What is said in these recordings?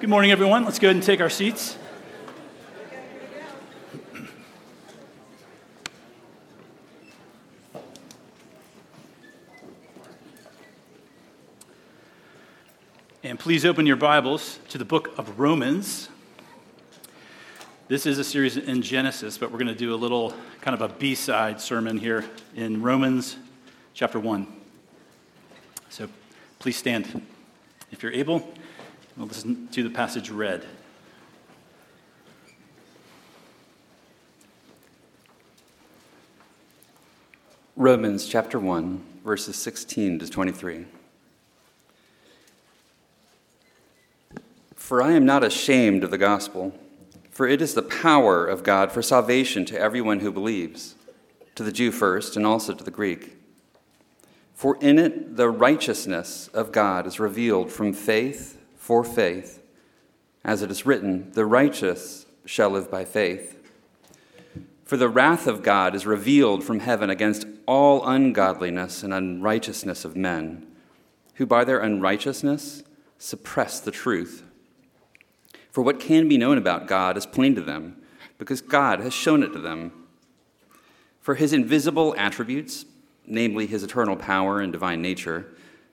Good morning, everyone. Let's go ahead and take our seats. And please open your Bibles to the book of Romans. This is a series in Genesis, but we're going to do a little kind of a B side sermon here in Romans chapter 1. So please stand if you're able. We'll listen to the passage read. Romans chapter 1, verses 16 to 23. For I am not ashamed of the gospel, for it is the power of God for salvation to everyone who believes, to the Jew first, and also to the Greek. For in it the righteousness of God is revealed from faith for faith. As it is written, the righteous shall live by faith. For the wrath of God is revealed from heaven against all ungodliness and unrighteousness of men, who by their unrighteousness suppress the truth. For what can be known about God is plain to them, because God has shown it to them. For his invisible attributes, namely his eternal power and divine nature,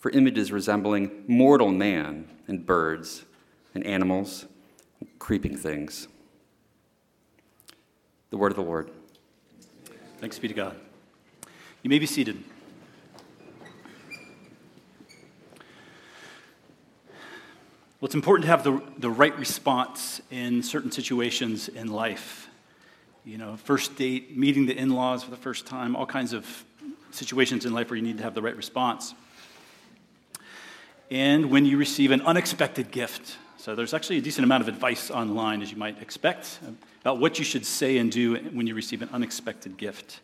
for images resembling mortal man and birds and animals and creeping things. The word of the Lord. Thanks be to God. You may be seated. Well, it's important to have the, the right response in certain situations in life. You know, first date, meeting the in laws for the first time, all kinds of situations in life where you need to have the right response and when you receive an unexpected gift. So there's actually a decent amount of advice online, as you might expect, about what you should say and do when you receive an unexpected gift.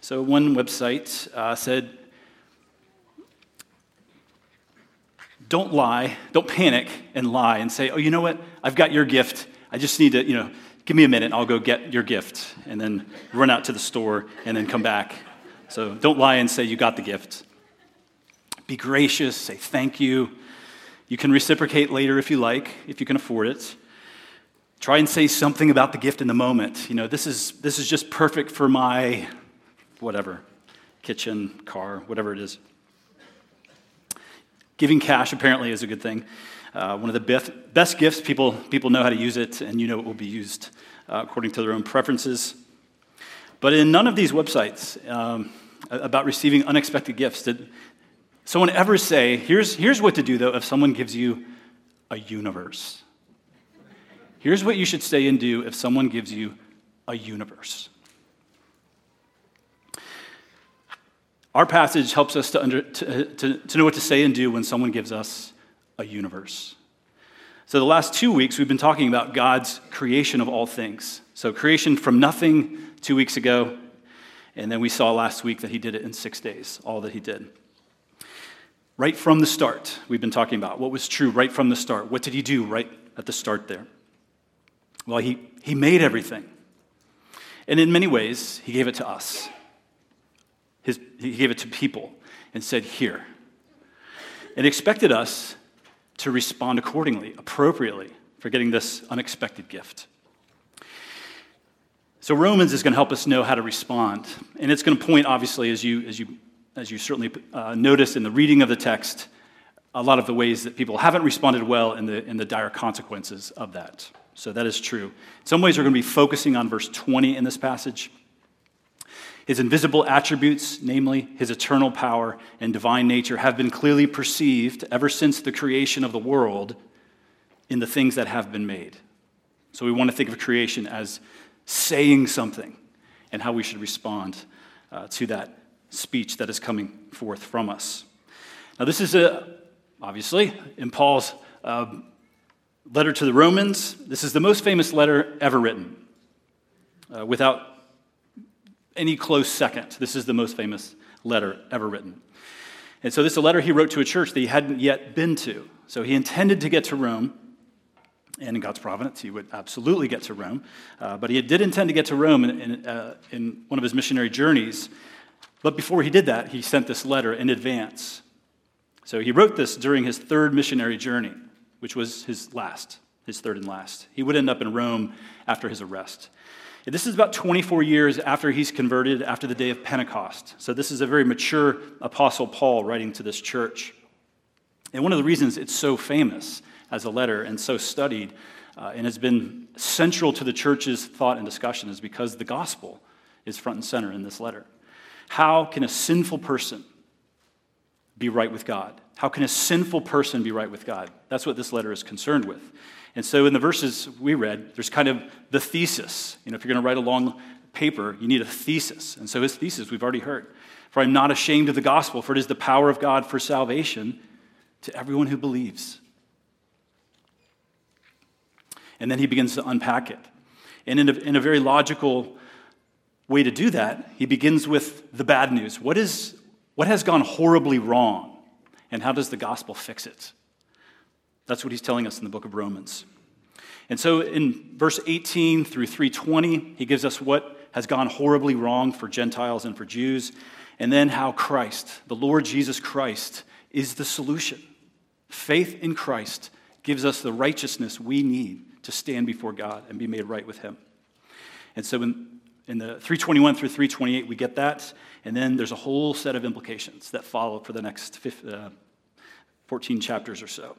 So one website uh, said, don't lie, don't panic and lie and say, oh, you know what? I've got your gift. I just need to, you know, give me a minute, I'll go get your gift. And then run out to the store and then come back. So don't lie and say you got the gift. Be gracious, say thank you. You can reciprocate later if you like, if you can afford it. Try and say something about the gift in the moment. You know, this is, this is just perfect for my whatever, kitchen, car, whatever it is. Giving cash apparently is a good thing. Uh, one of the best, best gifts, people, people know how to use it, and you know it will be used uh, according to their own preferences. But in none of these websites um, about receiving unexpected gifts did, someone ever say, here's, here's what to do though if someone gives you a universe. Here's what you should say and do if someone gives you a universe. Our passage helps us to, under, to, uh, to, to know what to say and do when someone gives us a universe. So, the last two weeks, we've been talking about God's creation of all things. So, creation from nothing two weeks ago, and then we saw last week that He did it in six days, all that He did. Right from the start, we've been talking about what was true right from the start. What did he do right at the start there? Well, he, he made everything. And in many ways, he gave it to us. His, he gave it to people and said, Here. And expected us to respond accordingly, appropriately, for getting this unexpected gift. So, Romans is going to help us know how to respond. And it's going to point, obviously, as you, as you as you certainly uh, noticed in the reading of the text, a lot of the ways that people haven't responded well in the, in the dire consequences of that. So that is true. In some ways, we're going to be focusing on verse 20 in this passage. His invisible attributes, namely his eternal power and divine nature, have been clearly perceived ever since the creation of the world in the things that have been made. So we want to think of creation as saying something and how we should respond uh, to that speech that is coming forth from us. Now, this is a, obviously in Paul's uh, letter to the Romans. This is the most famous letter ever written. Uh, without any close second, this is the most famous letter ever written. And so, this is a letter he wrote to a church that he hadn't yet been to. So, he intended to get to Rome, and in God's providence, he would absolutely get to Rome. Uh, but he did intend to get to Rome in, in, uh, in one of his missionary journeys. But before he did that, he sent this letter in advance. So, he wrote this during his third missionary journey, which was his last, his third and last. He would end up in Rome after his arrest. This is about 24 years after he's converted, after the day of Pentecost. So, this is a very mature Apostle Paul writing to this church. And one of the reasons it's so famous as a letter and so studied uh, and has been central to the church's thought and discussion is because the gospel is front and center in this letter. How can a sinful person be right with God? How can a sinful person be right with God? That's what this letter is concerned with. And so in the verses we read, there's kind of the thesis. You know, if you're going to write a long paper, you need a thesis. And so his thesis we've already heard. For I'm not ashamed of the gospel, for it is the power of God for salvation to everyone who believes. And then he begins to unpack it. And in a, in a very logical way to do that, he begins with the bad news. What, is, what has gone horribly wrong? And how does the gospel fix it? That's what he's telling us in the book of Romans. And so in verse 18 through 320, he gives us what has gone horribly wrong for Gentiles and for Jews, and then how Christ, the Lord Jesus Christ, is the solution. Faith in Christ gives us the righteousness we need to stand before God and be made right with Him. And so in, in the 321 through 328, we get that, and then there's a whole set of implications that follow for the next 15, uh, 14 chapters or so.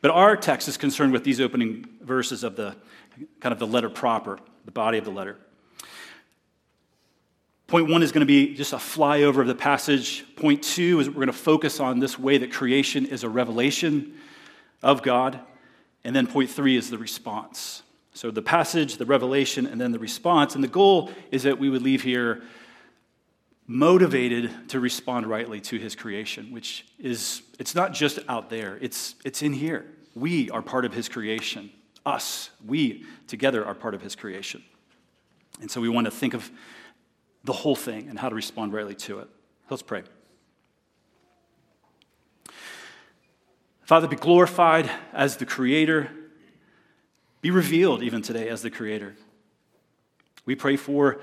But our text is concerned with these opening verses of the kind of the letter proper, the body of the letter. Point one is going to be just a flyover of the passage. Point two is we're going to focus on this way that creation is a revelation of God. And then point three is the response. So the passage, the revelation, and then the response. And the goal is that we would leave here motivated to respond rightly to his creation, which is, it's not just out there, it's, it's in here. We are part of his creation. Us, we together are part of his creation. And so we want to think of the whole thing and how to respond rightly to it. Let's pray. Father, be glorified as the Creator. Be revealed even today as the Creator. We pray for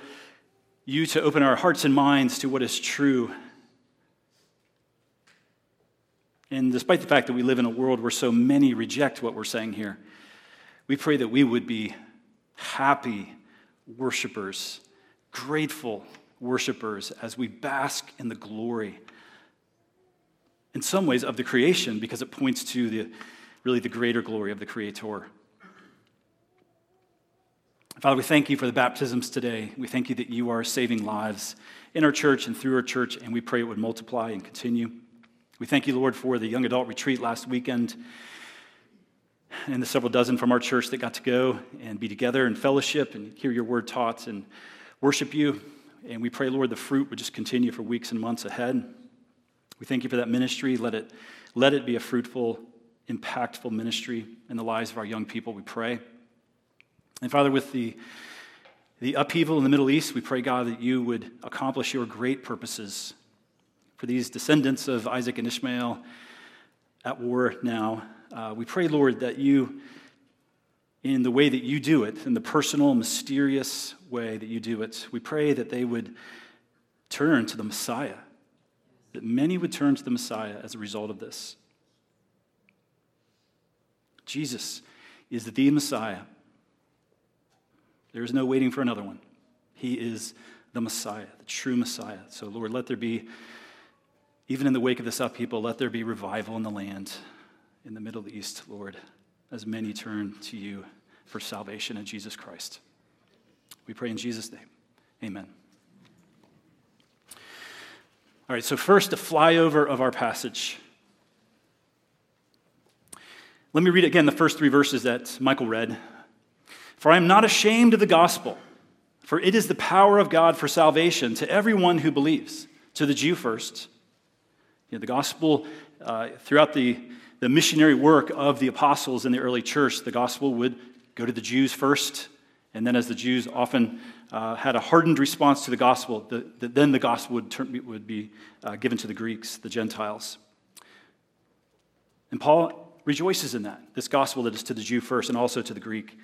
you to open our hearts and minds to what is true. And despite the fact that we live in a world where so many reject what we're saying here, we pray that we would be happy worshipers, grateful worshipers as we bask in the glory, in some ways, of the creation because it points to the really the greater glory of the Creator. Father, we thank you for the baptisms today. We thank you that you are saving lives in our church and through our church, and we pray it would multiply and continue. We thank you, Lord, for the young adult retreat last weekend and the several dozen from our church that got to go and be together in fellowship and hear your word taught and worship you. And we pray, Lord, the fruit would just continue for weeks and months ahead. We thank you for that ministry. Let it, let it be a fruitful, impactful ministry in the lives of our young people, we pray. And Father, with the, the upheaval in the Middle East, we pray, God, that you would accomplish your great purposes for these descendants of Isaac and Ishmael at war now. Uh, we pray, Lord, that you, in the way that you do it, in the personal, mysterious way that you do it, we pray that they would turn to the Messiah, that many would turn to the Messiah as a result of this. Jesus is the Messiah. There is no waiting for another one. He is the Messiah, the true Messiah. So, Lord, let there be, even in the wake of this upheaval, let there be revival in the land, in the Middle East, Lord, as many turn to you for salvation in Jesus Christ. We pray in Jesus' name. Amen. All right, so first, a flyover of our passage. Let me read again the first three verses that Michael read. For I am not ashamed of the gospel, for it is the power of God for salvation to everyone who believes, to the Jew first. You know, the gospel uh, throughout the the missionary work of the apostles in the early church, the gospel would go to the Jews first, and then as the Jews often uh, had a hardened response to the gospel, the, the, then the gospel would, turn, would be uh, given to the Greeks, the Gentiles. And Paul rejoices in that, this gospel that is to the Jew first and also to the Greek.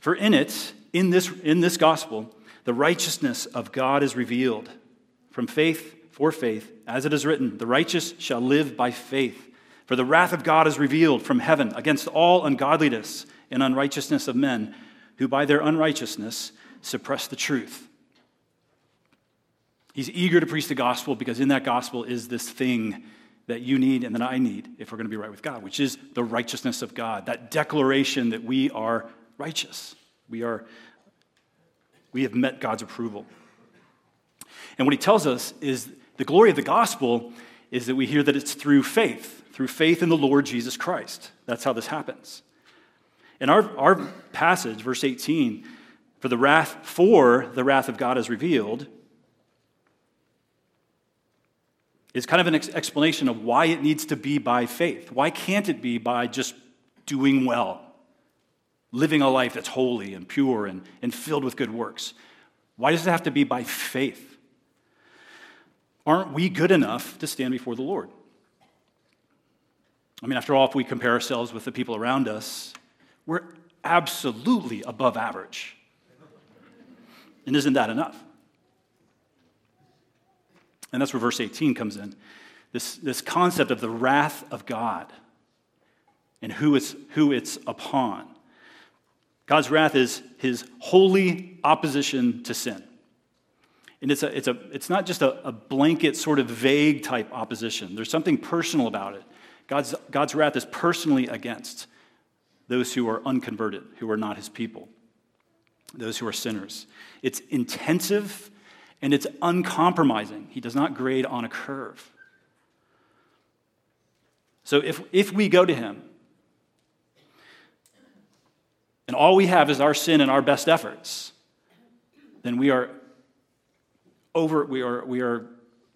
For in it, in this, in this gospel, the righteousness of God is revealed from faith for faith, as it is written, the righteous shall live by faith. For the wrath of God is revealed from heaven against all ungodliness and unrighteousness of men who by their unrighteousness suppress the truth. He's eager to preach the gospel because in that gospel is this thing that you need and that I need if we're going to be right with God, which is the righteousness of God, that declaration that we are righteous. We are we have met God's approval. And what he tells us is the glory of the gospel is that we hear that it's through faith, through faith in the Lord Jesus Christ. That's how this happens. In our, our passage, verse 18, for the wrath, for the wrath of God is revealed, is kind of an ex- explanation of why it needs to be by faith. Why can't it be by just doing well, living a life that's holy and pure and, and filled with good works? Why does it have to be by faith? Aren't we good enough to stand before the Lord? I mean, after all, if we compare ourselves with the people around us, we're absolutely above average. And isn't that enough? And that's where verse 18 comes in. This, this concept of the wrath of God and who it's, who it's upon. God's wrath is his holy opposition to sin. And it's, a, it's, a, it's not just a, a blanket, sort of vague type opposition, there's something personal about it. God's, God's wrath is personally against those who are unconverted, who are not his people, those who are sinners. It's intensive and it's uncompromising. He does not grade on a curve. So if, if we go to him and all we have is our sin and our best efforts, then we are over, we are, we are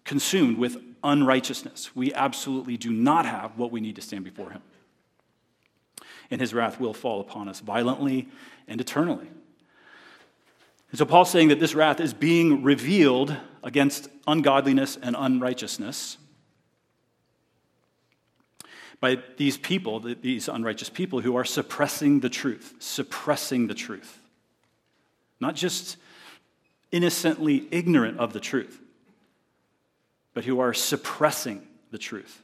consumed with unrighteousness. We absolutely do not have what we need to stand before him. And his wrath will fall upon us violently and eternally. And so Paul's saying that this wrath is being revealed against ungodliness and unrighteousness by these people, these unrighteous people who are suppressing the truth, suppressing the truth. Not just innocently ignorant of the truth, but who are suppressing the truth.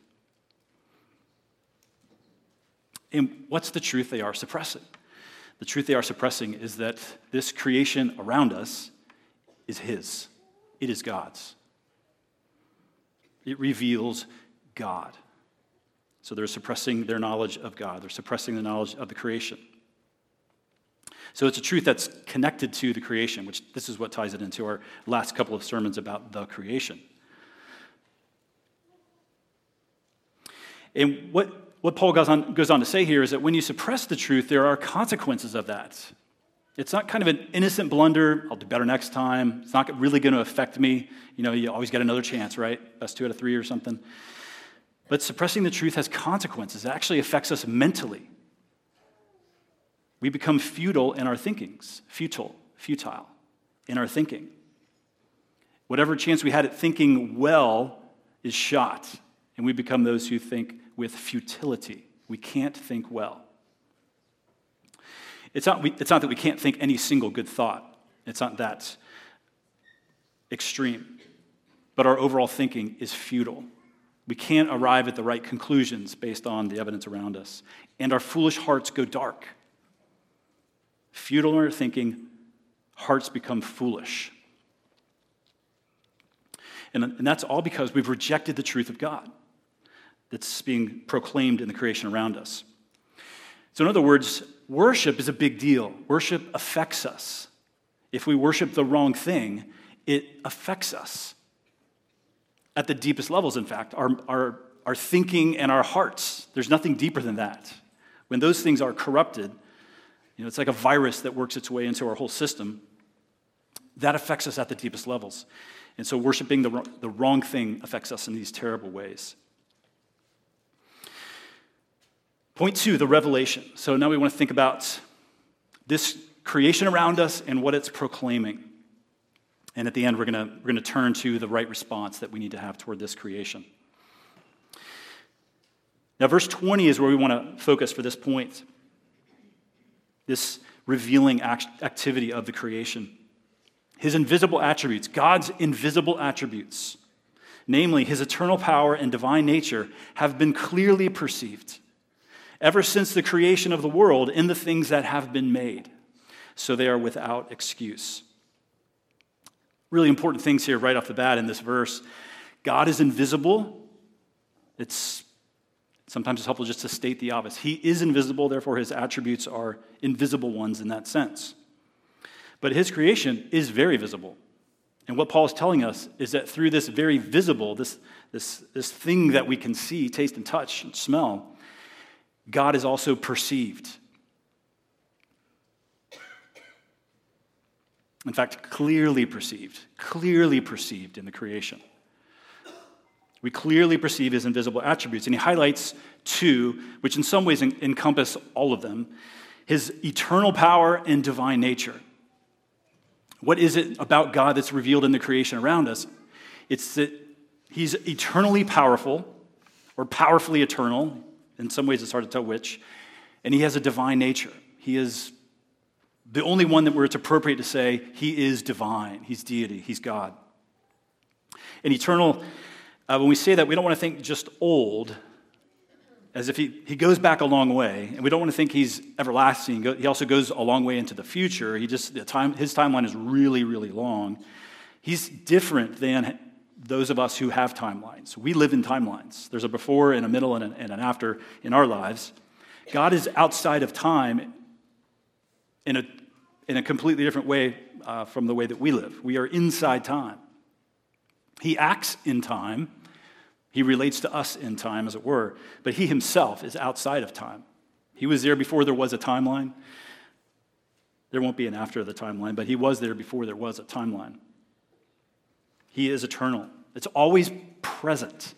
And what's the truth they are suppressing? The truth they are suppressing is that this creation around us is His, it is God's. It reveals God. So they're suppressing their knowledge of God, they're suppressing the knowledge of the creation. So it's a truth that's connected to the creation, which this is what ties it into our last couple of sermons about the creation. And what what Paul goes on, goes on to say here is that when you suppress the truth, there are consequences of that. It's not kind of an innocent blunder, I'll do better next time. It's not really going to affect me. You know, you always get another chance, right? Best two out of three or something. But suppressing the truth has consequences. It actually affects us mentally. We become futile in our thinkings, futile, futile in our thinking. Whatever chance we had at thinking well is shot, and we become those who think with futility. We can't think well. It's not, we, it's not that we can't think any single good thought, it's not that extreme. But our overall thinking is futile. We can't arrive at the right conclusions based on the evidence around us. And our foolish hearts go dark. Futile in our thinking, hearts become foolish. And, and that's all because we've rejected the truth of God that's being proclaimed in the creation around us. So, in other words, worship is a big deal. Worship affects us. If we worship the wrong thing, it affects us. At the deepest levels, in fact, our, our, our thinking and our hearts. There's nothing deeper than that. When those things are corrupted, you know, it's like a virus that works its way into our whole system. That affects us at the deepest levels. And so, worshiping the, the wrong thing affects us in these terrible ways. Point two, the revelation. So now we want to think about this creation around us and what it's proclaiming. And at the end, we're going we're to turn to the right response that we need to have toward this creation. Now, verse 20 is where we want to focus for this point this revealing act- activity of the creation. His invisible attributes, God's invisible attributes, namely his eternal power and divine nature, have been clearly perceived ever since the creation of the world in the things that have been made. So they are without excuse. Really important things here right off the bat in this verse. God is invisible. It's sometimes it's helpful just to state the obvious. He is invisible, therefore his attributes are invisible ones in that sense. But his creation is very visible. And what Paul is telling us is that through this very visible, this, this, this thing that we can see, taste, and touch and smell, God is also perceived. In fact, clearly perceived, clearly perceived in the creation. We clearly perceive his invisible attributes, and he highlights two, which in some ways encompass all of them his eternal power and divine nature. What is it about God that's revealed in the creation around us? It's that he's eternally powerful, or powerfully eternal. In some ways, it's hard to tell which. And he has a divine nature. He is the only one that where it's appropriate to say he is divine, he's deity, he's God. And eternal, uh, when we say that, we don't want to think just old, as if he, he goes back a long way, and we don't want to think he's everlasting. He also goes a long way into the future. He just the time his timeline is really, really long. He's different than those of us who have timelines. We live in timelines. There's a before and a middle and, and an after in our lives. God is outside of time in a, in a completely different way uh, from the way that we live. We are inside time. He acts in time, he relates to us in time, as it were, but he himself is outside of time. He was there before there was a timeline. There won't be an after the timeline, but he was there before there was a timeline. He is eternal, it's always present.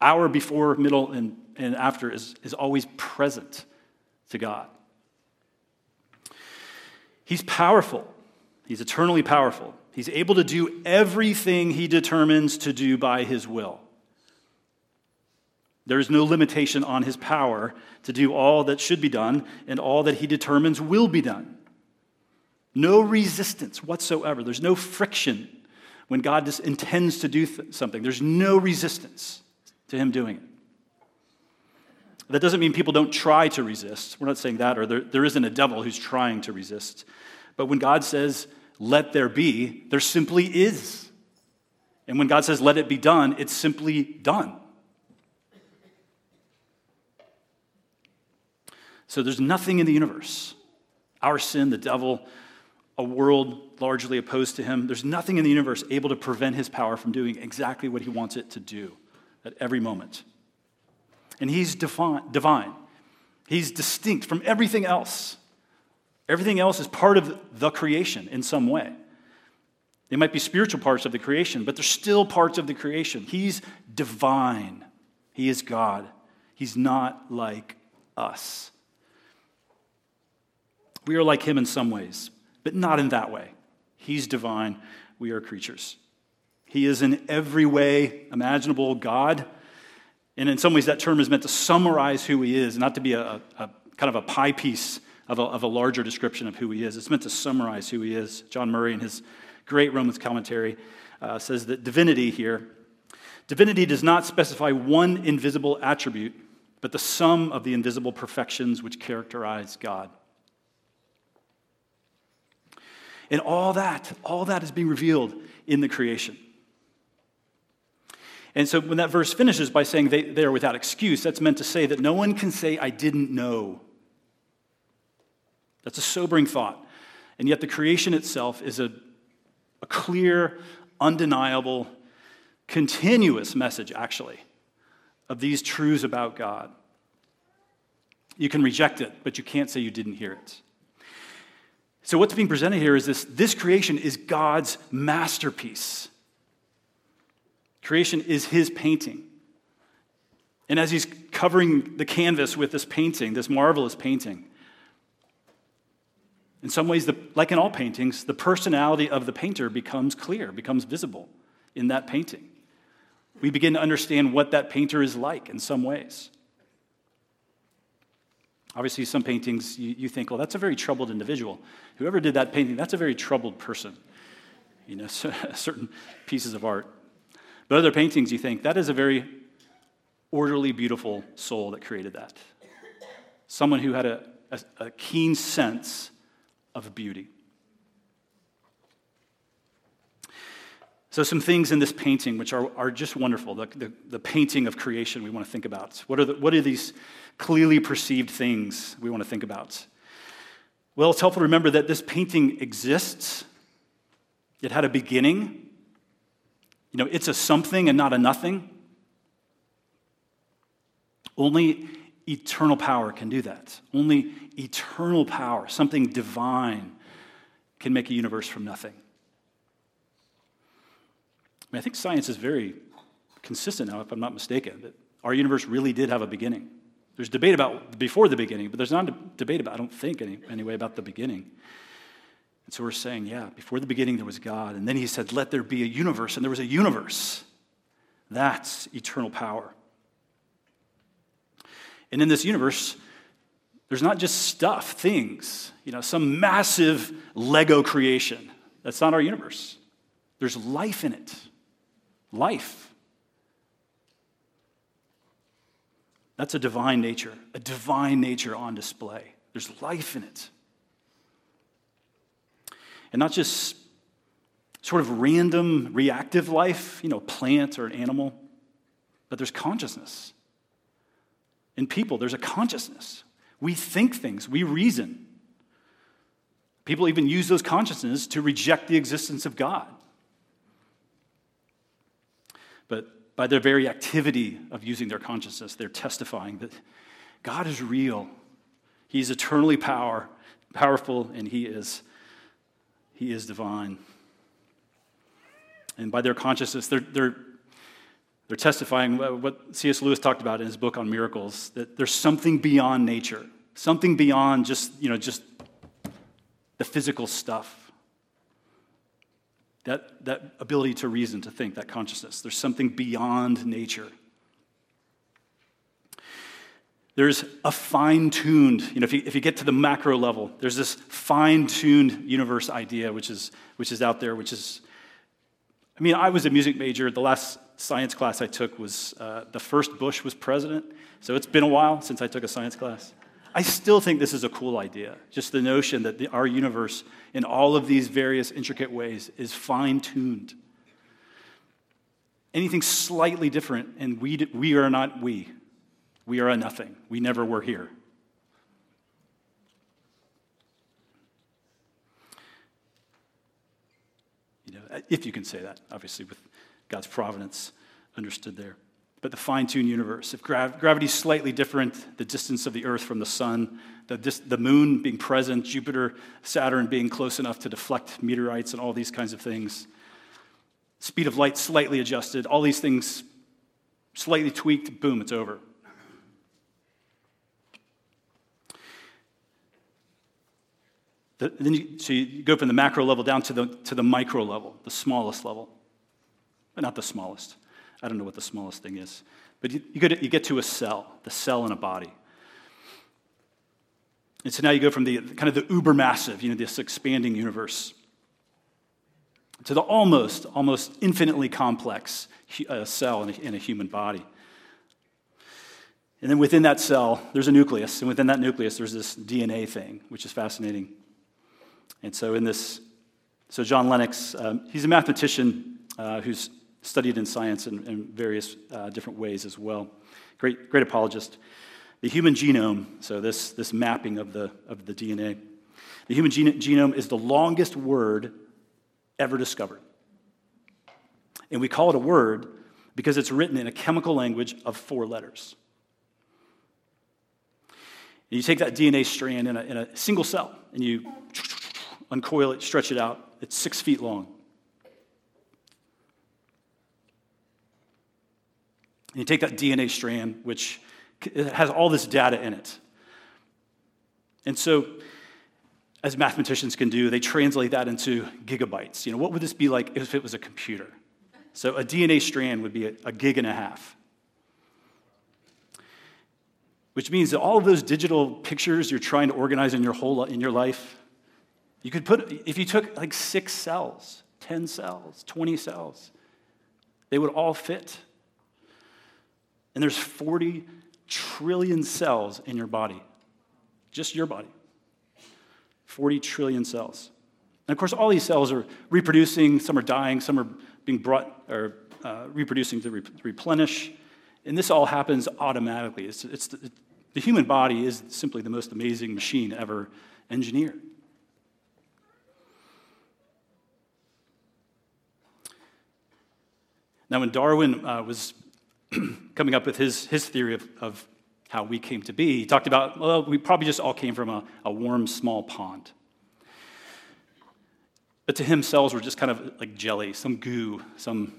Our before, middle, and, and after is, is always present to God. He's powerful, he's eternally powerful. He's able to do everything he determines to do by his will. There is no limitation on his power to do all that should be done and all that he determines will be done. No resistance whatsoever. There's no friction when God intends to do th- something. There's no resistance to him doing it. That doesn't mean people don't try to resist. We're not saying that, or there, there isn't a devil who's trying to resist. But when God says, let there be, there simply is. And when God says, let it be done, it's simply done. So there's nothing in the universe, our sin, the devil, a world largely opposed to him, there's nothing in the universe able to prevent his power from doing exactly what he wants it to do at every moment. And he's divine. He's distinct from everything else. Everything else is part of the creation in some way. They might be spiritual parts of the creation, but they're still parts of the creation. He's divine. He is God. He's not like us. We are like him in some ways, but not in that way. He's divine. We are creatures. He is in every way imaginable God. And in some ways, that term is meant to summarize who he is, not to be a, a kind of a pie piece of a, of a larger description of who he is. It's meant to summarize who he is. John Murray, in his great Romans commentary, uh, says that divinity here, divinity does not specify one invisible attribute, but the sum of the invisible perfections which characterize God. And all that, all that is being revealed in the creation. And so when that verse finishes by saying they, they are without excuse, that's meant to say that no one can say, I didn't know. That's a sobering thought. And yet, the creation itself is a, a clear, undeniable, continuous message, actually, of these truths about God. You can reject it, but you can't say you didn't hear it. So, what's being presented here is this this creation is God's masterpiece. Creation is his painting. And as he's covering the canvas with this painting, this marvelous painting, in some ways, the, like in all paintings, the personality of the painter becomes clear, becomes visible in that painting. We begin to understand what that painter is like in some ways. Obviously, some paintings you, you think, well, that's a very troubled individual. Whoever did that painting, that's a very troubled person. You know, certain pieces of art. But other paintings, you think, that is a very orderly, beautiful soul that created that. Someone who had a, a, a keen sense of beauty. So, some things in this painting which are, are just wonderful the, the, the painting of creation we want to think about. What are, the, what are these clearly perceived things we want to think about? Well, it's helpful to remember that this painting exists, it had a beginning. You know, it's a something and not a nothing. Only eternal power can do that. Only eternal power, something divine, can make a universe from nothing. I, mean, I think science is very consistent now, if I'm not mistaken, that our universe really did have a beginning. There's debate about before the beginning, but there's not a debate about, I don't think any, anyway, about the beginning. And so we're saying, yeah, before the beginning there was God. And then he said, let there be a universe. And there was a universe. That's eternal power. And in this universe, there's not just stuff, things, you know, some massive Lego creation. That's not our universe. There's life in it. Life. That's a divine nature, a divine nature on display. There's life in it. And not just sort of random reactive life, you know, plant or an animal, but there's consciousness. In people, there's a consciousness. We think things, we reason. People even use those consciousnesses to reject the existence of God. But by their very activity of using their consciousness, they're testifying that God is real. He's eternally power, powerful, and He is, he is divine. And by their consciousness, they're, they're they're testifying what C.S. Lewis talked about in his book on miracles that there's something beyond nature, something beyond just, you know, just the physical stuff. That, that ability to reason, to think, that consciousness. There's something beyond nature. There's a fine tuned, you know, if you, if you get to the macro level, there's this fine tuned universe idea which is, which is out there, which is, I mean, I was a music major. The last science class I took was uh, the first Bush was president. So it's been a while since I took a science class. I still think this is a cool idea. Just the notion that the, our universe, in all of these various intricate ways, is fine tuned. Anything slightly different, and we, we are not we. We are a nothing. We never were here. You know, uh, if you can say that, obviously, with God's providence understood there. But the fine tuned universe, if grav- gravity is slightly different, the distance of the Earth from the sun, the, dis- the moon being present, Jupiter, Saturn being close enough to deflect meteorites and all these kinds of things, speed of light slightly adjusted, all these things slightly tweaked, boom, it's over. The, then you, so you go from the macro level down to the, to the micro level, the smallest level but not the smallest. I don't know what the smallest thing is. But you, you, get, you get to a cell, the cell in a body. And so now you go from the kind of the uber massive, you know, this expanding universe, to the almost, almost infinitely complex uh, cell in a, in a human body. And then within that cell, there's a nucleus. And within that nucleus, there's this DNA thing, which is fascinating. And so, in this, so John Lennox, um, he's a mathematician uh, who's studied in science in, in various uh, different ways as well. Great, great apologist. The human genome, so this, this mapping of the, of the DNA, the human genome is the longest word ever discovered. And we call it a word because it's written in a chemical language of four letters. And you take that DNA strand in a, in a single cell and you uncoil it, stretch it out. It's six feet long. And you take that DNA strand, which has all this data in it. And so, as mathematicians can do, they translate that into gigabytes. You know, what would this be like if it was a computer? So a DNA strand would be a, a gig and a half. Which means that all of those digital pictures you're trying to organize in your whole in your life, you could put if you took like six cells, 10 cells, 20 cells, they would all fit. And there's 40 trillion cells in your body, just your body. 40 trillion cells. And of course, all these cells are reproducing, some are dying, some are being brought or uh, reproducing to re- replenish. And this all happens automatically. It's, it's the, the human body is simply the most amazing machine ever engineered. Now, when Darwin uh, was coming up with his, his theory of, of how we came to be, he talked about, well, we probably just all came from a, a warm, small pond. But to him, cells were just kind of like jelly, some goo, some,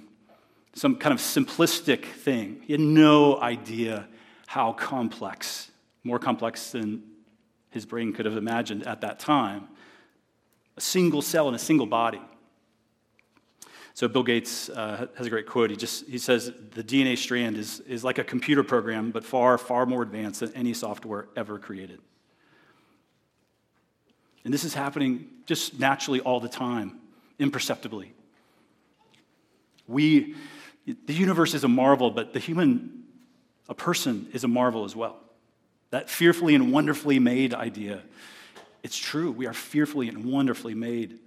some kind of simplistic thing. He had no idea how complex, more complex than his brain could have imagined at that time, a single cell in a single body. So Bill Gates uh, has a great quote. He just he says the DNA strand is, is like a computer program, but far, far more advanced than any software ever created. And this is happening just naturally all the time, imperceptibly. We, the universe is a marvel, but the human, a person, is a marvel as well. That fearfully and wonderfully made idea, it's true. We are fearfully and wonderfully made.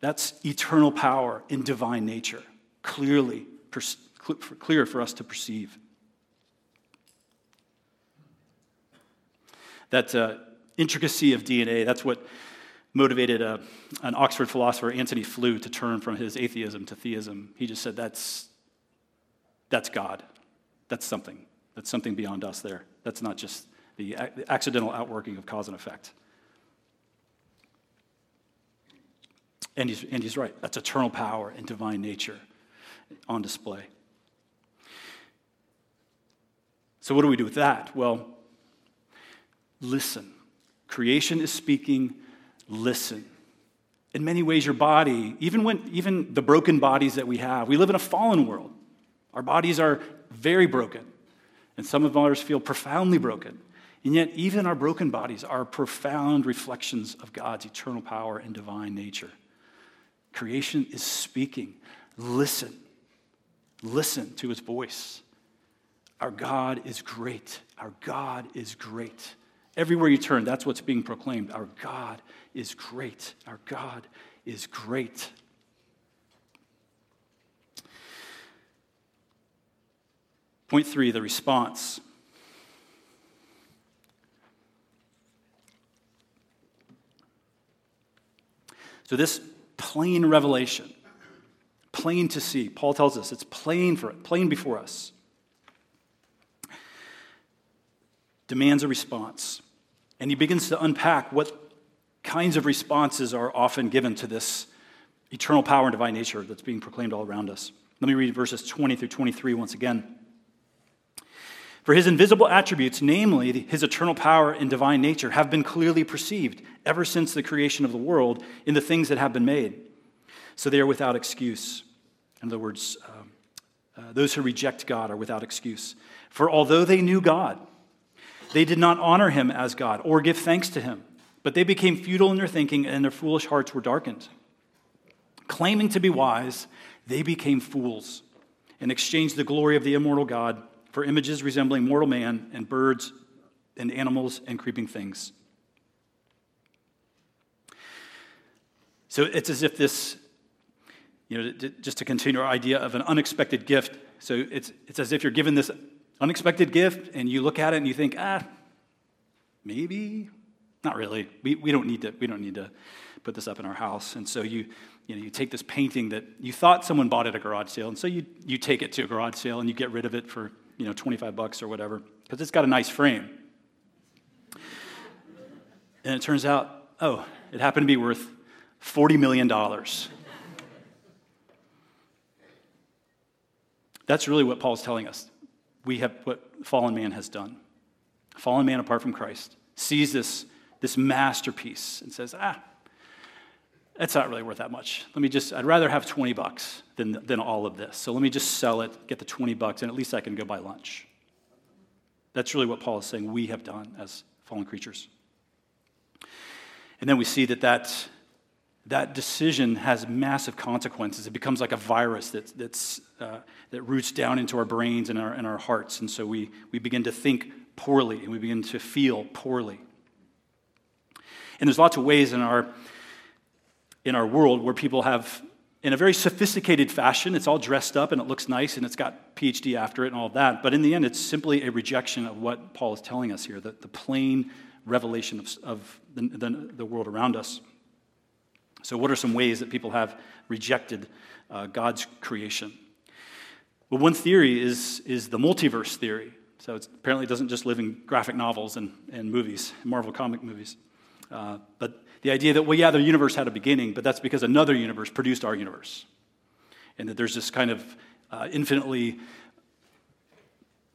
That's eternal power in divine nature, clearly, clear for us to perceive. That uh, intricacy of DNA, that's what motivated a, uh, an Oxford philosopher, Antony Flew, to turn from his atheism to theism. He just said, that's, that's God. That's something. That's something beyond us there. That's not just the accidental outworking of cause and effect. And he's, and he's right. That's eternal power and divine nature on display. So, what do we do with that? Well, listen. Creation is speaking, listen. In many ways, your body, even when even the broken bodies that we have, we live in a fallen world. Our bodies are very broken, and some of ours feel profoundly broken. And yet, even our broken bodies are profound reflections of God's eternal power and divine nature. Creation is speaking. Listen. Listen to his voice. Our God is great. Our God is great. Everywhere you turn, that's what's being proclaimed. Our God is great. Our God is great. Point three the response. So, this plain revelation, plain to see. Paul tells us it's plain for it, plain before us. Demands a response. And he begins to unpack what kinds of responses are often given to this eternal power and divine nature that's being proclaimed all around us. Let me read verses 20 through 23 once again. For his invisible attributes, namely his eternal power and divine nature, have been clearly perceived ever since the creation of the world in the things that have been made. So they are without excuse. In other words, um, uh, those who reject God are without excuse. For although they knew God, they did not honor him as God or give thanks to him, but they became futile in their thinking and their foolish hearts were darkened. Claiming to be wise, they became fools and exchanged the glory of the immortal God for images resembling mortal man and birds and animals and creeping things. So it's as if this, you know, just to continue our idea of an unexpected gift. So it's, it's as if you're given this unexpected gift and you look at it and you think, ah, maybe, not really. We, we, don't need to, we don't need to put this up in our house. And so you, you, know, you take this painting that you thought someone bought at a garage sale, and so you, you take it to a garage sale and you get rid of it for you know, 25 bucks or whatever, because it's got a nice frame. And it turns out, oh, it happened to be worth $40 million. That's really what Paul's telling us. We have what fallen man has done. Fallen man apart from Christ sees this, this masterpiece and says, ah, that's not really worth that much. Let me just, I'd rather have 20 bucks than, than all of this. So let me just sell it, get the 20 bucks, and at least I can go buy lunch. That's really what Paul is saying we have done as fallen creatures. And then we see that that, that decision has massive consequences. It becomes like a virus that, that's, uh, that roots down into our brains and our, and our hearts. And so we, we begin to think poorly and we begin to feel poorly. And there's lots of ways in our, in our world where people have, in a very sophisticated fashion, it's all dressed up and it looks nice and it's got PhD after it and all that. But in the end, it's simply a rejection of what Paul is telling us here, the, the plain revelation of, of the, the, the, world around us. So, what are some ways that people have rejected uh, God's creation? Well, one theory is, is the multiverse theory. So, it apparently doesn't just live in graphic novels and, and movies, Marvel comic movies. Uh, but the idea that, well, yeah, the universe had a beginning, but that's because another universe produced our universe. And that there's this kind of uh, infinitely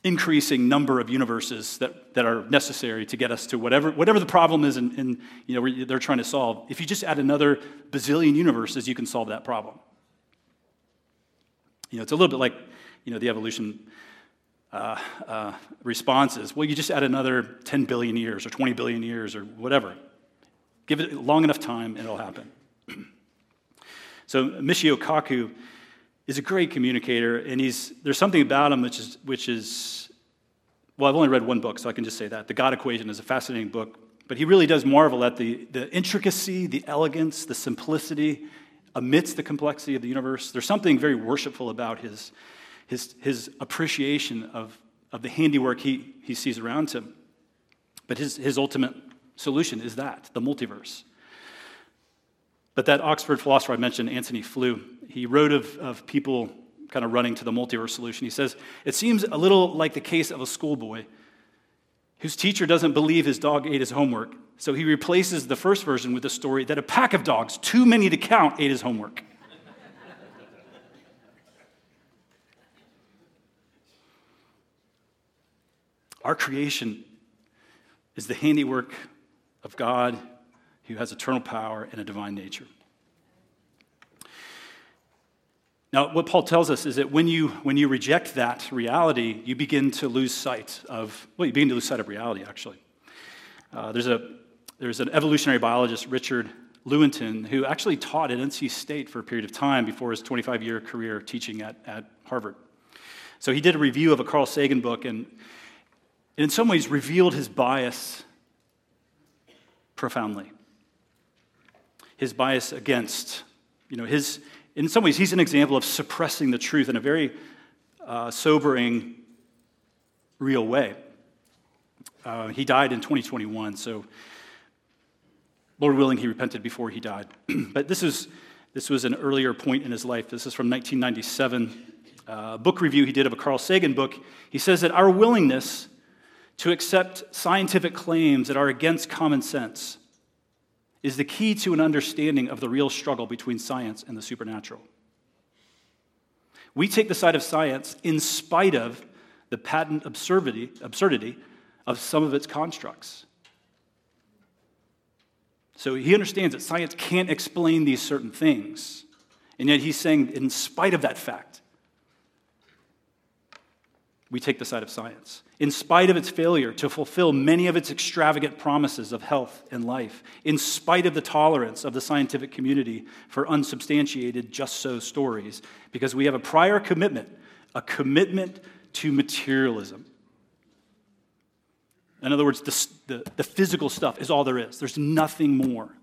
increasing number of universes that, that are necessary to get us to whatever, whatever the problem is in, you know, they're trying to solve. If you just add another bazillion universes, you can solve that problem. You know, it's a little bit like you know, the evolution uh, uh, responses. Well, you just add another 10 billion years or 20 billion years or whatever. Give it long enough time and it'll happen. so Michio Kaku is a great communicator, and he's, there's something about him which is, which is, well, I've only read one book, so I can just say that. The God Equation is a fascinating book, but he really does marvel at the, the intricacy, the elegance, the simplicity amidst the complexity of the universe. There's something very worshipful about his, his, his appreciation of, of the handiwork he, he sees around him. But his, his ultimate solution is that the multiverse. But that Oxford philosopher I mentioned, Antony Flew, he wrote of, of people kind of running to the multiverse solution. He says, It seems a little like the case of a schoolboy whose teacher doesn't believe his dog ate his homework, so he replaces the first version with the story that a pack of dogs, too many to count, ate his homework. Our creation is the handiwork of God who has eternal power and a divine nature. Now, what Paul tells us is that when you, when you reject that reality, you begin to lose sight of, well, you begin to lose sight of reality, actually. Uh, there's, a, there's an evolutionary biologist, Richard Lewontin, who actually taught at NC State for a period of time before his 25 year career teaching at, at Harvard. So he did a review of a Carl Sagan book and, and in some ways revealed his bias profoundly his bias against, you know, his, in some ways, he's an example of suppressing the truth in a very uh, sobering, real way. Uh, he died in 2021, so Lord willing, he repented before he died. but this, is, this was an earlier point in his life. This is from 1997. Uh, book review he did of a Carl Sagan book. He says that our willingness to accept scientific claims that are against common sense is the key to an understanding of the real struggle between science and the supernatural. We take the side of science in spite of the patent absurdity, absurdity of some of its constructs. So he understands that science can't explain these certain things. And yet he's saying, in spite of that fact, we take the side of science. In spite of its failure to fulfill many of its extravagant promises of health and life, in spite of the tolerance of the scientific community for unsubstantiated just so stories, because we have a prior commitment, a commitment to materialism. In other words, the, the, the physical stuff is all there is, there's nothing more.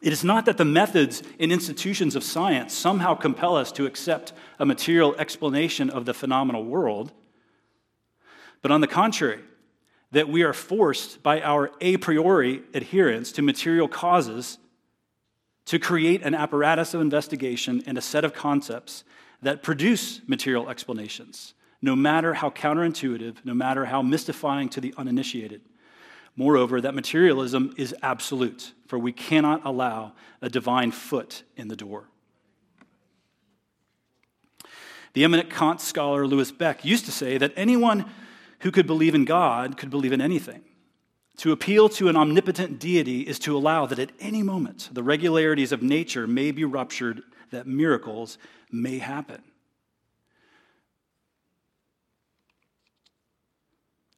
It is not that the methods and institutions of science somehow compel us to accept a material explanation of the phenomenal world, but on the contrary, that we are forced by our a priori adherence to material causes to create an apparatus of investigation and a set of concepts that produce material explanations, no matter how counterintuitive, no matter how mystifying to the uninitiated. Moreover, that materialism is absolute, for we cannot allow a divine foot in the door. The eminent Kant scholar Lewis Beck used to say that anyone who could believe in God could believe in anything. To appeal to an omnipotent deity is to allow that at any moment the regularities of nature may be ruptured, that miracles may happen.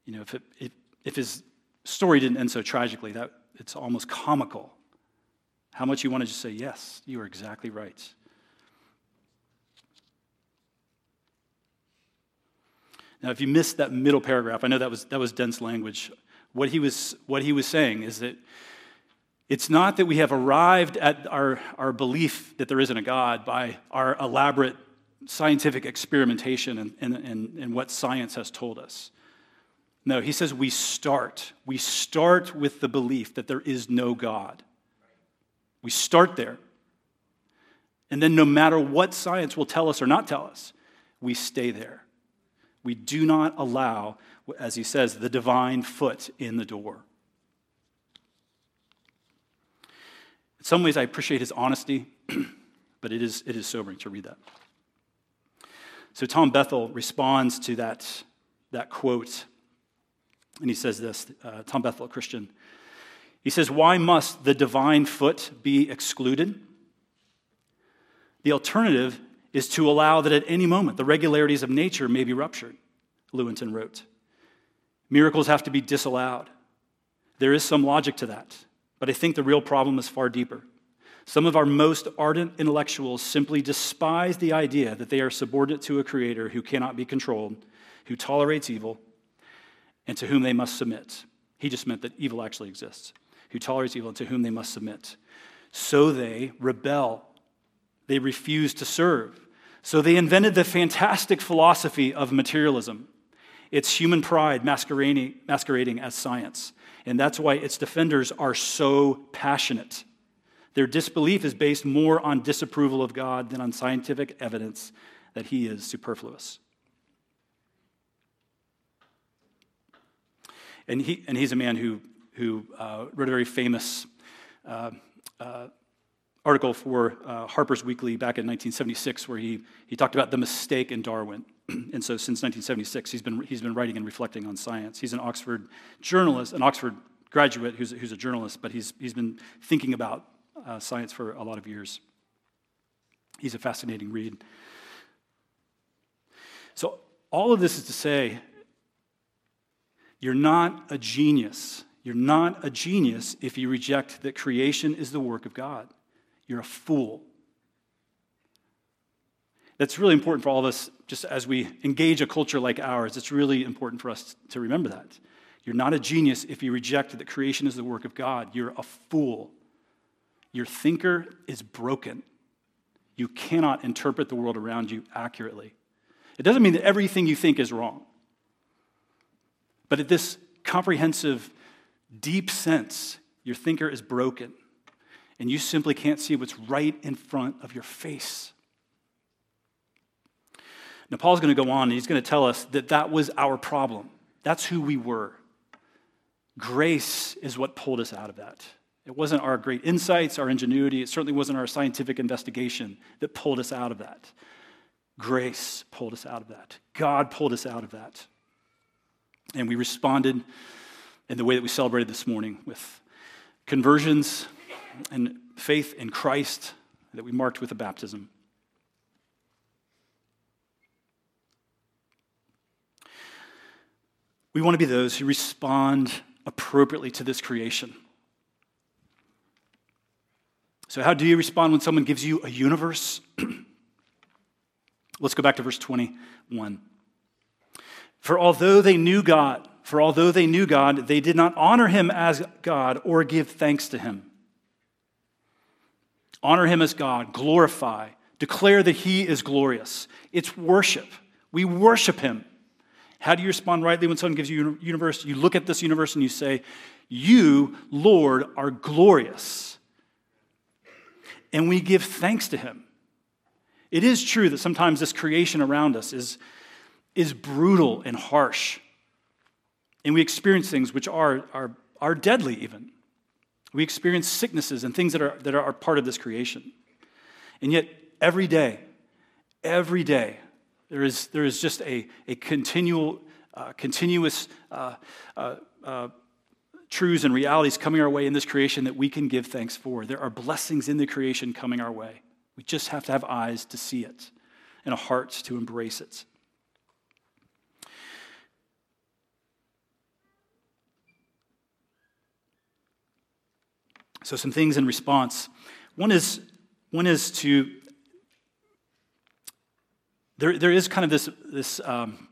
You know, if, it, if, if his story didn't end so tragically, that it's almost comical. How much you want to just say, Yes, you are exactly right. Now, if you missed that middle paragraph, I know that was, that was dense language. What he, was, what he was saying is that it's not that we have arrived at our, our belief that there isn't a God by our elaborate scientific experimentation and, and, and, and what science has told us. No, he says we start. We start with the belief that there is no God. We start there. And then, no matter what science will tell us or not tell us, we stay there. We do not allow, as he says, the divine foot in the door. In some ways, I appreciate his honesty, but it is, it is sobering to read that. So, Tom Bethell responds to that, that quote, and he says this uh, Tom Bethell, Christian. He says, Why must the divine foot be excluded? The alternative is to allow that at any moment the regularities of nature may be ruptured, Lewontin wrote. Miracles have to be disallowed. There is some logic to that, but I think the real problem is far deeper. Some of our most ardent intellectuals simply despise the idea that they are subordinate to a creator who cannot be controlled, who tolerates evil, and to whom they must submit. He just meant that evil actually exists, who tolerates evil and to whom they must submit. So they rebel they refuse to serve. So they invented the fantastic philosophy of materialism. It's human pride masquerading, masquerading as science. And that's why its defenders are so passionate. Their disbelief is based more on disapproval of God than on scientific evidence that he is superfluous. And, he, and he's a man who, who uh, wrote a very famous uh, uh, article for uh, Harper's Weekly back in 1976 where he, he talked about the mistake in Darwin. and so since 1976, he's been, he's been writing and reflecting on science. He's an Oxford journalist, an Oxford graduate who's, who's a journalist, but he's, he's been thinking about uh, science for a lot of years. He's a fascinating read. So, all of this is to say, you're not a genius. You're not a genius if you reject that creation is the work of God. You're a fool. That's really important for all of us, just as we engage a culture like ours. It's really important for us to remember that. You're not a genius if you reject that creation is the work of God. You're a fool. Your thinker is broken. You cannot interpret the world around you accurately. It doesn't mean that everything you think is wrong. But at this comprehensive, deep sense, your thinker is broken and you simply can't see what's right in front of your face. Now, Paul's going to go on and he's going to tell us that that was our problem. That's who we were. Grace is what pulled us out of that. It wasn't our great insights, our ingenuity, it certainly wasn't our scientific investigation that pulled us out of that. Grace pulled us out of that. God pulled us out of that. And we responded in the way that we celebrated this morning with conversions and faith in Christ that we marked with a baptism. We want to be those who respond appropriately to this creation. So, how do you respond when someone gives you a universe? Let's go back to verse 21. For although they knew God, for although they knew God, they did not honor him as God or give thanks to him. Honor him as God, glorify, declare that he is glorious. It's worship. We worship him. How do you respond rightly when someone gives you a universe? You look at this universe and you say, You, Lord, are glorious. And we give thanks to him. It is true that sometimes this creation around us is, is brutal and harsh. And we experience things which are, are, are deadly, even. We experience sicknesses and things that are, that are part of this creation. And yet, every day, every day, There is, there is just a, a continual, uh, continuous uh, uh, uh, truths and realities coming our way in this creation that we can give thanks for. There are blessings in the creation coming our way. We just have to have eyes to see it and a heart to embrace it. So, some things in response. One is, one is to, there, there is kind of this, this, um,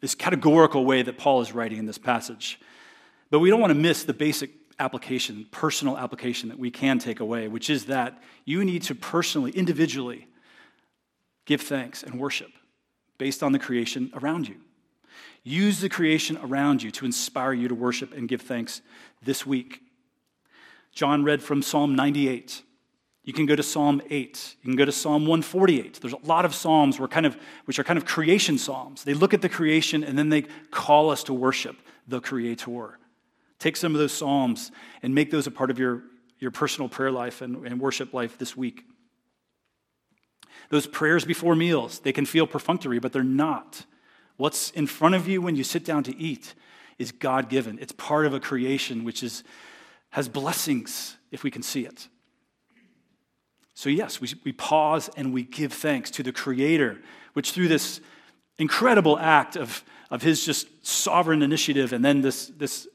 this categorical way that Paul is writing in this passage. But we don't want to miss the basic application, personal application that we can take away, which is that you need to personally, individually, give thanks and worship based on the creation around you. Use the creation around you to inspire you to worship and give thanks this week. John read from Psalm 98. You can go to Psalm 8. You can go to Psalm 148. There's a lot of psalms where kind of, which are kind of creation psalms. They look at the creation and then they call us to worship the Creator. Take some of those psalms and make those a part of your, your personal prayer life and, and worship life this week. Those prayers before meals, they can feel perfunctory, but they're not. What's in front of you when you sit down to eat is God given. It's part of a creation which is has blessings if we can see it. So, yes, we, we pause and we give thanks to the Creator, which through this incredible act of, of His just sovereign initiative and then this, this,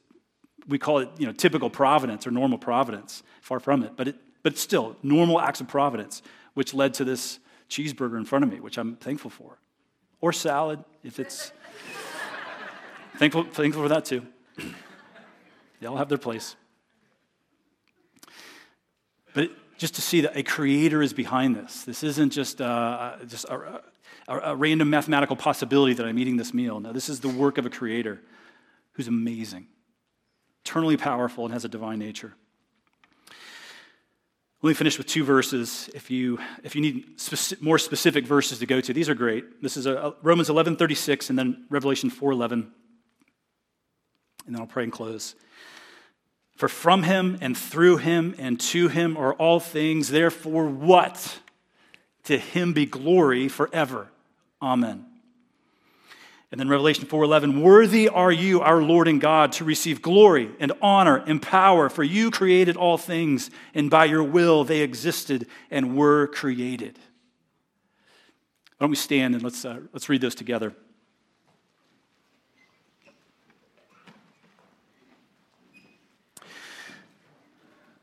we call it, you know, typical providence or normal providence, far from it, but, it, but still, normal acts of providence, which led to this cheeseburger in front of me, which I'm thankful for. Or salad, if it's. thankful, thankful for that too. They all have their place. But just to see that a creator is behind this. This isn't just, uh, just a, a, a random mathematical possibility that I'm eating this meal. No, this is the work of a creator who's amazing, eternally powerful, and has a divine nature. Let me finish with two verses. If you, if you need more specific verses to go to, these are great. This is a, a Romans 11:36 and then Revelation 4:11. And then I'll pray and close. For from him and through him and to him are all things. Therefore, what? To him be glory forever. Amen. And then Revelation 4:11, "Worthy are you, our Lord and God, to receive glory and honor and power, for you created all things, and by your will they existed and were created." Why don't we stand and let's, uh, let's read those together.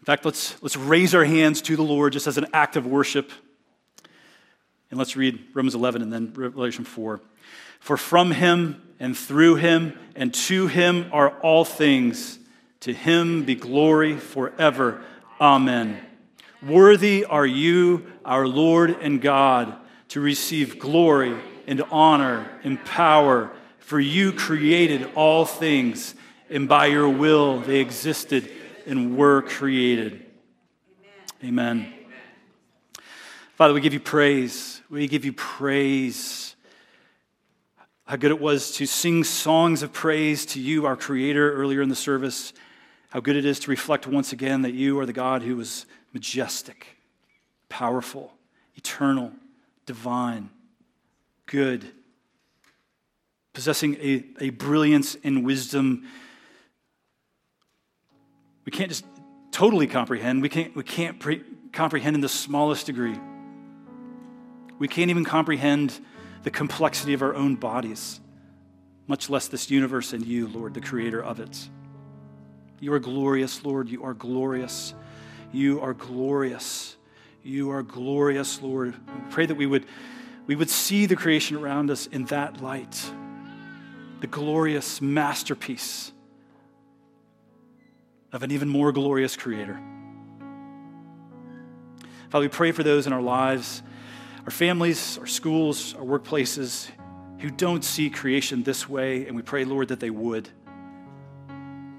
In fact, let's, let's raise our hands to the Lord just as an act of worship. And let's read Romans 11 and then Revelation 4. For from him and through him and to him are all things. To him be glory forever. Amen. Worthy are you, our Lord and God, to receive glory and honor and power, for you created all things, and by your will they existed and were created. Amen. Amen. Father, we give you praise. We give you praise. How good it was to sing songs of praise to you, our Creator, earlier in the service. How good it is to reflect once again that you are the God who is majestic, powerful, eternal, divine, good, possessing a, a brilliance and wisdom we can't just totally comprehend. We can't, we can't pre- comprehend in the smallest degree. We can't even comprehend the complexity of our own bodies, much less this universe and you, Lord, the creator of it. You are glorious, Lord. You are glorious. You are glorious. You are glorious, Lord. Pray that we would, we would see the creation around us in that light, the glorious masterpiece of an even more glorious Creator. Father, we pray for those in our lives, our families, our schools, our workplaces who don't see creation this way, and we pray, Lord, that they would.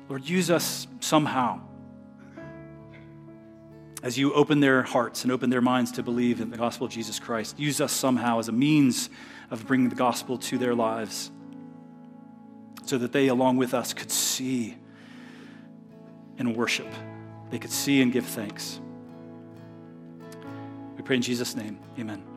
Lord, use us somehow as you open their hearts and open their minds to believe in the gospel of Jesus Christ. Use us somehow as a means of bringing the gospel to their lives so that they, along with us, could see and worship. They could see and give thanks. We pray in Jesus' name. Amen.